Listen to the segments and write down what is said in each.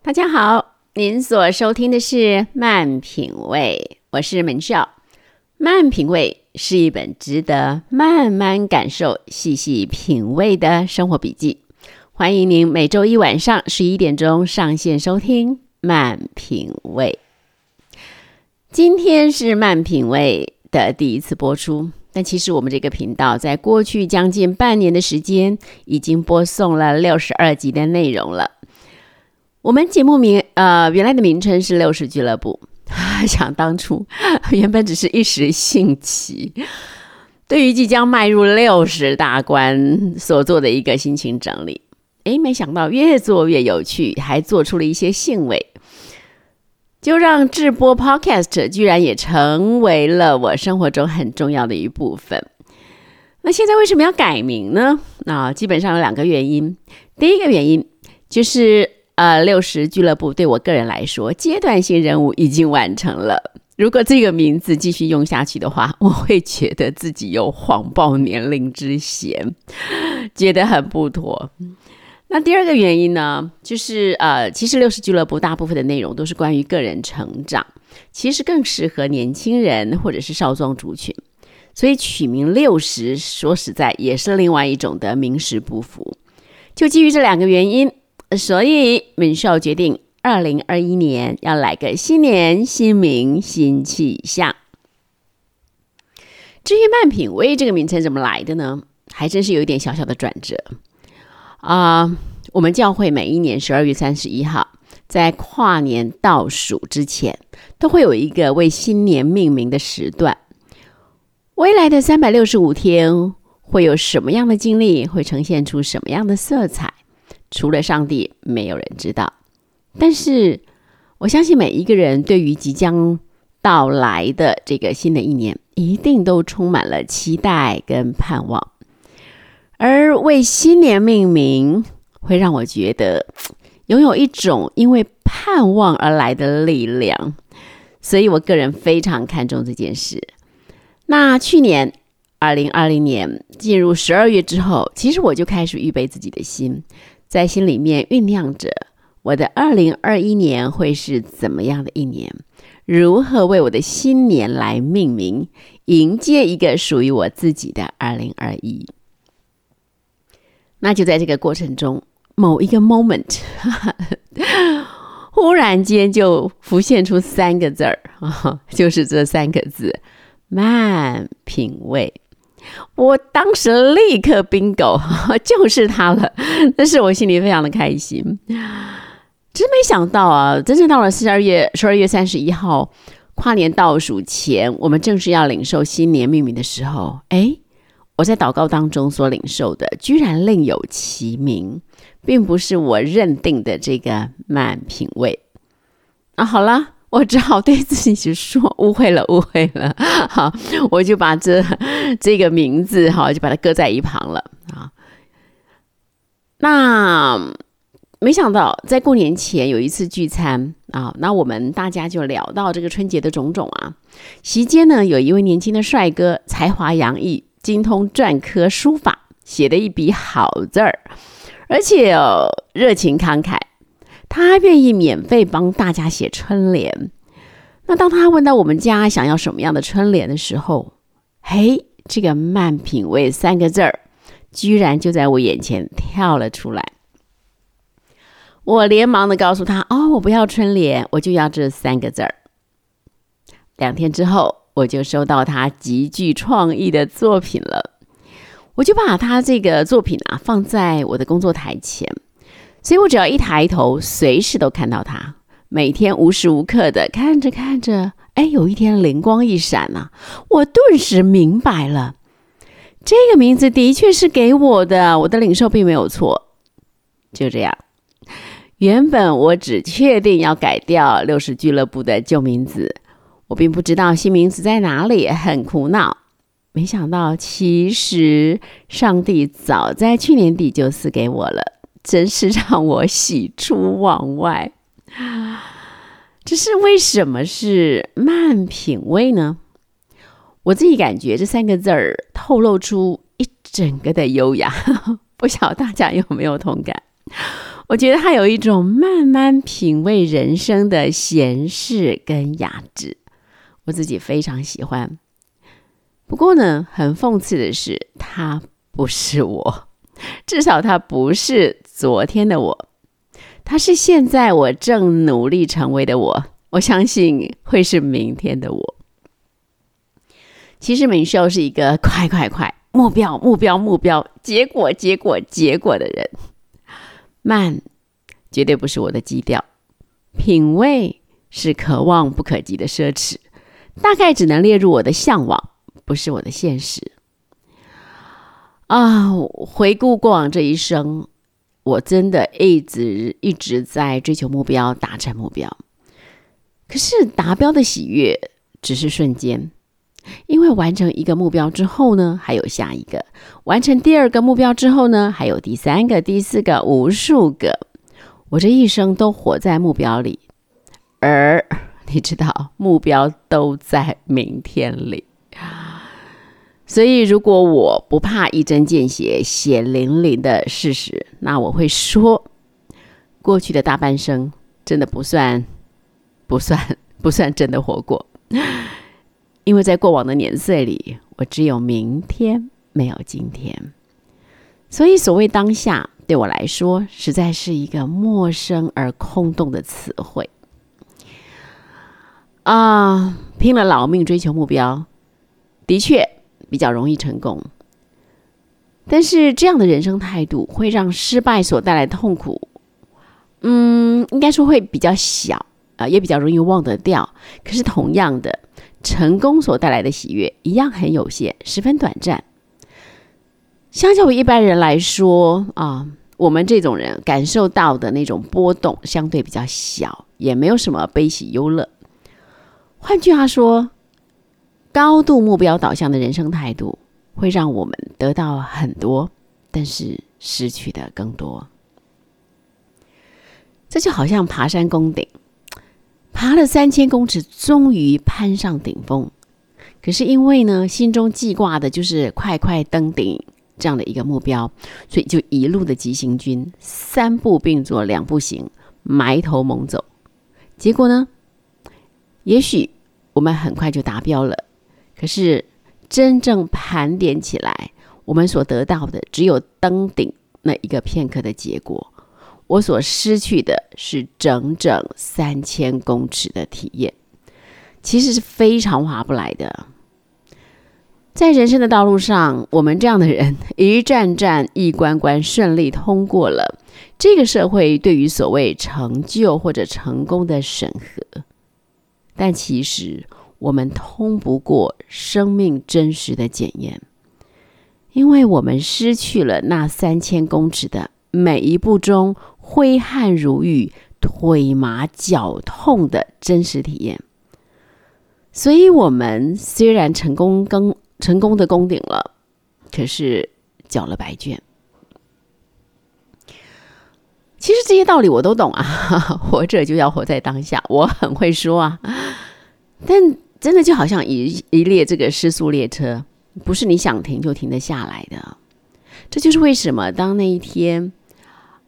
大家好，您所收听的是《慢品味》，我是门少。《慢品味》是一本值得慢慢感受、细细品味的生活笔记。欢迎您每周一晚上十一点钟上线收听《慢品味》。今天是《慢品味》的第一次播出，但其实我们这个频道在过去将近半年的时间，已经播送了六十二集的内容了。我们节目名呃，原来的名称是六十俱乐部。想当初，原本只是一时兴起，对于即将迈入六十大关所做的一个心情整理。诶，没想到越做越有趣，还做出了一些兴味，就让直播 Podcast 居然也成为了我生活中很重要的一部分。那现在为什么要改名呢？那基本上有两个原因。第一个原因就是。呃，六十俱乐部对我个人来说，阶段性任务已经完成了。如果这个名字继续用下去的话，我会觉得自己有谎报年龄之嫌，觉得很不妥。那第二个原因呢，就是呃，其实六十俱乐部大部分的内容都是关于个人成长，其实更适合年轻人或者是少壮族群，所以取名六十，说实在也是另外一种的名实不符。就基于这两个原因。所以，敏少决定，二零二一年要来个新年新名新气象。至于“慢品味”这个名称怎么来的呢？还真是有一点小小的转折啊。我们教会每一年十二月三十一号，在跨年倒数之前，都会有一个为新年命名的时段。未来的三百六十五天，会有什么样的经历？会呈现出什么样的色彩？除了上帝，没有人知道。但是，我相信每一个人对于即将到来的这个新的一年，一定都充满了期待跟盼望。而为新年命名，会让我觉得拥有一种因为盼望而来的力量。所以我个人非常看重这件事。那去年二零二零年进入十二月之后，其实我就开始预备自己的心。在心里面酝酿着，我的二零二一年会是怎么样的一年？如何为我的新年来命名，迎接一个属于我自己的二零二一？那就在这个过程中，某一个 moment，忽然间就浮现出三个字儿啊，就是这三个字：慢品味。我当时立刻 bingo，就是他了。但是我心里非常的开心，真没想到啊！真正到了十二月十二月三十一号跨年倒数前，我们正式要领受新年命名的时候，哎，我在祷告当中所领受的，居然另有其名，并不是我认定的这个慢品味。啊，好了。我只好对自己去说：“ 误会了，误会了。”好，我就把这这个名字哈，就把它搁在一旁了啊。那没想到在过年前有一次聚餐啊，那我们大家就聊到这个春节的种种啊。席间呢，有一位年轻的帅哥，才华洋溢，精通篆刻书法，写的一笔好字儿，而且热情慷慨。他愿意免费帮大家写春联。那当他问到我们家想要什么样的春联的时候，嘿，这个“慢品味”三个字儿，居然就在我眼前跳了出来。我连忙的告诉他：“哦，我不要春联，我就要这三个字儿。”两天之后，我就收到他极具创意的作品了。我就把他这个作品啊放在我的工作台前。所以我只要一抬头，随时都看到他。每天无时无刻的看着看着，哎，有一天灵光一闪呐，我顿时明白了，这个名字的确是给我的，我的领受并没有错。就这样，原本我只确定要改掉六十俱乐部的旧名字，我并不知道新名字在哪里，很苦恼。没想到，其实上帝早在去年底就赐给我了。真是让我喜出望外，这是为什么是慢品味呢？我自己感觉这三个字儿透露出一整个的优雅，不晓得大家有没有同感？我觉得他有一种慢慢品味人生的闲适跟雅致，我自己非常喜欢。不过呢，很讽刺的是，他不是我，至少他不是昨天的我，他是现在我正努力成为的我。我相信会是明天的我。其实敏秀是一个快快快目标目标目标结果结果结果的人，慢绝对不是我的基调，品味是可望不可及的奢侈，大概只能列入我的向往。不是我的现实啊！回顾过往这一生，我真的一直一直在追求目标，达成目标。可是达标的喜悦只是瞬间，因为完成一个目标之后呢，还有下一个；完成第二个目标之后呢，还有第三个、第四个，无数个。我这一生都活在目标里，而 你知道，目标都在明天里。所以，如果我不怕一针见血、血淋淋的事实，那我会说，过去的大半生真的不算、不算、不算真的活过，因为在过往的年岁里，我只有明天，没有今天。所以，所谓当下，对我来说，实在是一个陌生而空洞的词汇。啊，拼了老命追求目标，的确。比较容易成功，但是这样的人生态度会让失败所带来的痛苦，嗯，应该说会比较小啊，也比较容易忘得掉。可是同样的，成功所带来的喜悦一样很有限，十分短暂。相较于一般人来说啊，我们这种人感受到的那种波动相对比较小，也没有什么悲喜忧乐。换句话说。高度目标导向的人生态度，会让我们得到很多，但是失去的更多。这就好像爬山攻顶，爬了三千公尺，终于攀上顶峰。可是因为呢，心中记挂的就是快快登顶这样的一个目标，所以就一路的急行军，三步并作两步行，埋头猛走。结果呢，也许我们很快就达标了。可是，真正盘点起来，我们所得到的只有登顶那一个片刻的结果。我所失去的是整整三千公尺的体验，其实是非常划不来的。在人生的道路上，我们这样的人一站站、一关关顺利通过了这个社会对于所谓成就或者成功的审核，但其实。我们通不过生命真实的检验，因为我们失去了那三千公尺的每一步中挥汗如雨、腿麻脚痛的真实体验。所以，我们虽然成功跟成功的攻顶了，可是缴了白卷。其实这些道理我都懂啊，活着就要活在当下，我很会说啊，但。真的就好像一一列这个失速列车，不是你想停就停得下来的。这就是为什么当那一天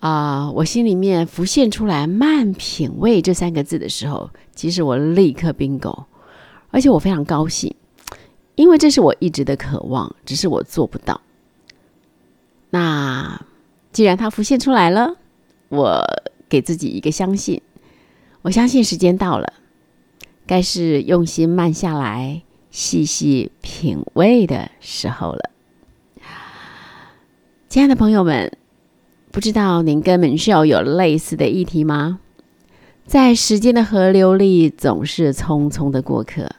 啊，我心里面浮现出来“慢品味”这三个字的时候，其实我立刻 bingo，而且我非常高兴，因为这是我一直的渴望，只是我做不到。那既然它浮现出来了，我给自己一个相信，我相信时间到了。该是用心慢下来、细细品味的时候了。亲爱的朋友们，不知道您跟门秀有类似的议题吗？在时间的河流里，总是匆匆的过客，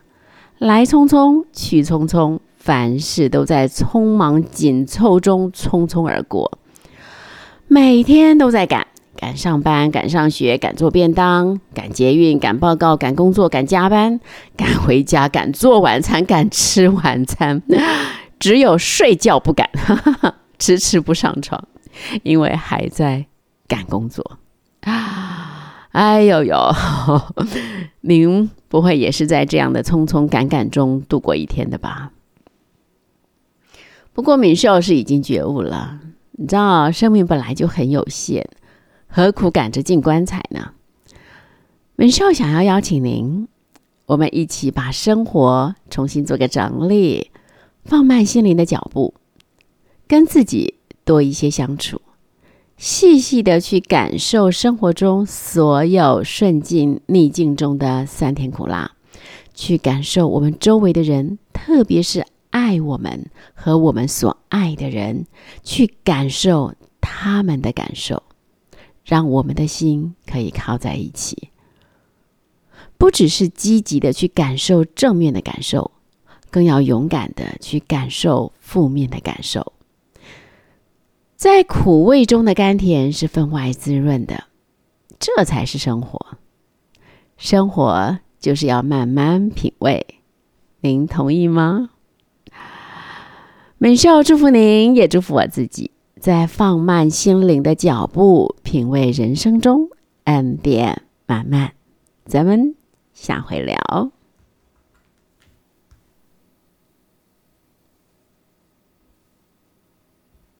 来匆匆，去匆匆，凡事都在匆忙紧凑中匆匆而过，每天都在赶。赶上班，赶上学，赶做便当，赶捷运，赶报告，赶工作，赶加班，赶回家，赶做晚餐，赶吃晚餐，只有睡觉不敢，迟迟不上床，因为还在赶工作啊！哎呦呦，您不会也是在这样的匆匆赶赶中度过一天的吧？不过敏秀是已经觉悟了，你知道，生命本来就很有限。何苦赶着进棺材呢？文少想要邀请您，我们一起把生活重新做个整理，放慢心灵的脚步，跟自己多一些相处，细细的去感受生活中所有顺境逆境中的酸甜苦辣，去感受我们周围的人，特别是爱我们和我们所爱的人，去感受他们的感受，让我们的心可以靠在一起。不只是积极的去感受正面的感受，更要勇敢的去感受负面的感受。在苦味中的甘甜是分外滋润的，这才是生活。生活就是要慢慢品味，您同意吗？美少祝福您，也祝福我自己，在放慢心灵的脚步，品味人生中恩典满满。咱们。下回聊。